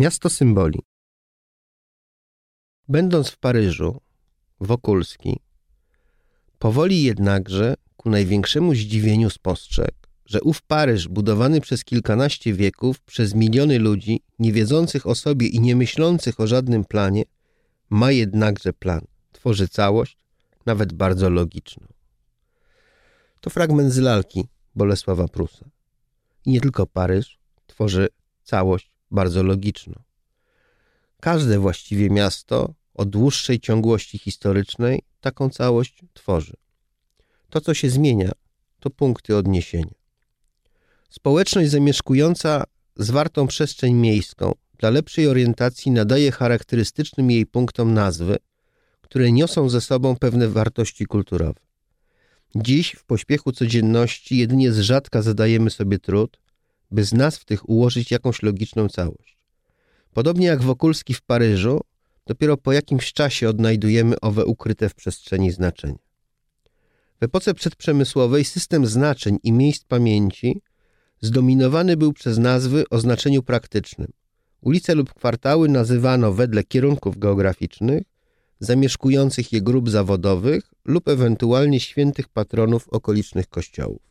Miasto symboli. Będąc w Paryżu, Wokulski, powoli jednakże ku największemu zdziwieniu spostrzegł, że ów Paryż, budowany przez kilkanaście wieków przez miliony ludzi, nie wiedzących o sobie i nie myślących o żadnym planie, ma jednakże plan, tworzy całość, nawet bardzo logiczną. To fragment z lalki Bolesława Prusa. I nie tylko Paryż tworzy całość bardzo logiczną. Każde właściwie miasto o dłuższej ciągłości historycznej taką całość tworzy. To, co się zmienia, to punkty odniesienia. Społeczność zamieszkująca zwartą przestrzeń miejską dla lepszej orientacji nadaje charakterystycznym jej punktom nazwy, które niosą ze sobą pewne wartości kulturowe. Dziś w pośpiechu codzienności jedynie z rzadka zadajemy sobie trud, by z nazw tych ułożyć jakąś logiczną całość. Podobnie jak Wokulski w Paryżu, dopiero po jakimś czasie odnajdujemy owe ukryte w przestrzeni znaczenia. W epoce przedprzemysłowej system znaczeń i miejsc pamięci zdominowany był przez nazwy o znaczeniu praktycznym. Ulice lub kwartały nazywano wedle kierunków geograficznych, zamieszkujących je grup zawodowych lub ewentualnie świętych patronów okolicznych kościołów.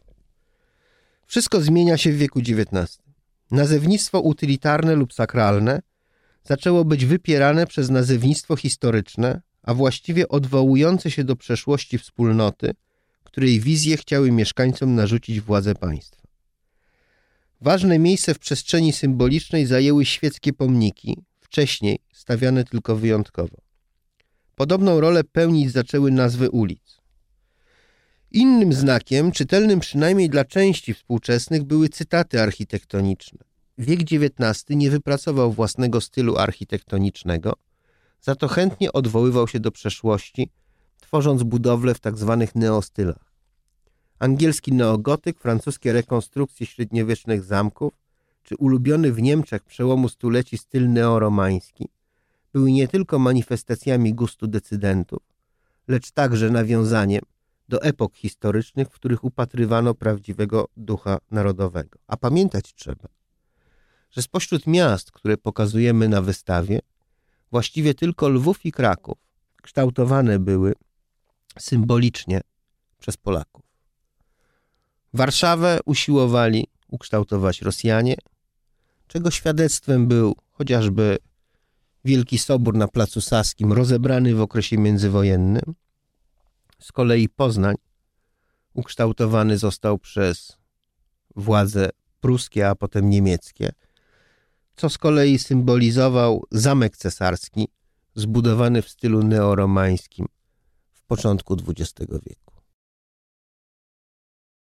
Wszystko zmienia się w wieku XIX. Nazewnictwo utylitarne lub sakralne zaczęło być wypierane przez nazewnictwo historyczne, a właściwie odwołujące się do przeszłości wspólnoty, której wizje chciały mieszkańcom narzucić władze państwa. Ważne miejsce w przestrzeni symbolicznej zajęły świeckie pomniki, wcześniej stawiane tylko wyjątkowo. Podobną rolę pełnić zaczęły nazwy ulic. Innym znakiem, czytelnym przynajmniej dla części współczesnych, były cytaty architektoniczne. Wiek XIX nie wypracował własnego stylu architektonicznego, za to chętnie odwoływał się do przeszłości, tworząc budowle w tzw. Tak neostylach. Angielski neogotyk, francuskie rekonstrukcje średniowiecznych zamków, czy ulubiony w Niemczech przełomu stuleci styl neoromański były nie tylko manifestacjami gustu decydentów, lecz także nawiązaniem do epok historycznych, w których upatrywano prawdziwego ducha narodowego. A pamiętać trzeba, że spośród miast, które pokazujemy na wystawie, właściwie tylko Lwów i Kraków kształtowane były symbolicznie przez Polaków. Warszawę usiłowali ukształtować Rosjanie, czego świadectwem był chociażby Wielki Sobór na Placu Saskim, rozebrany w okresie międzywojennym. Z kolei Poznań ukształtowany został przez władze pruskie, a potem niemieckie, co z kolei symbolizował zamek cesarski zbudowany w stylu neoromańskim w początku XX wieku.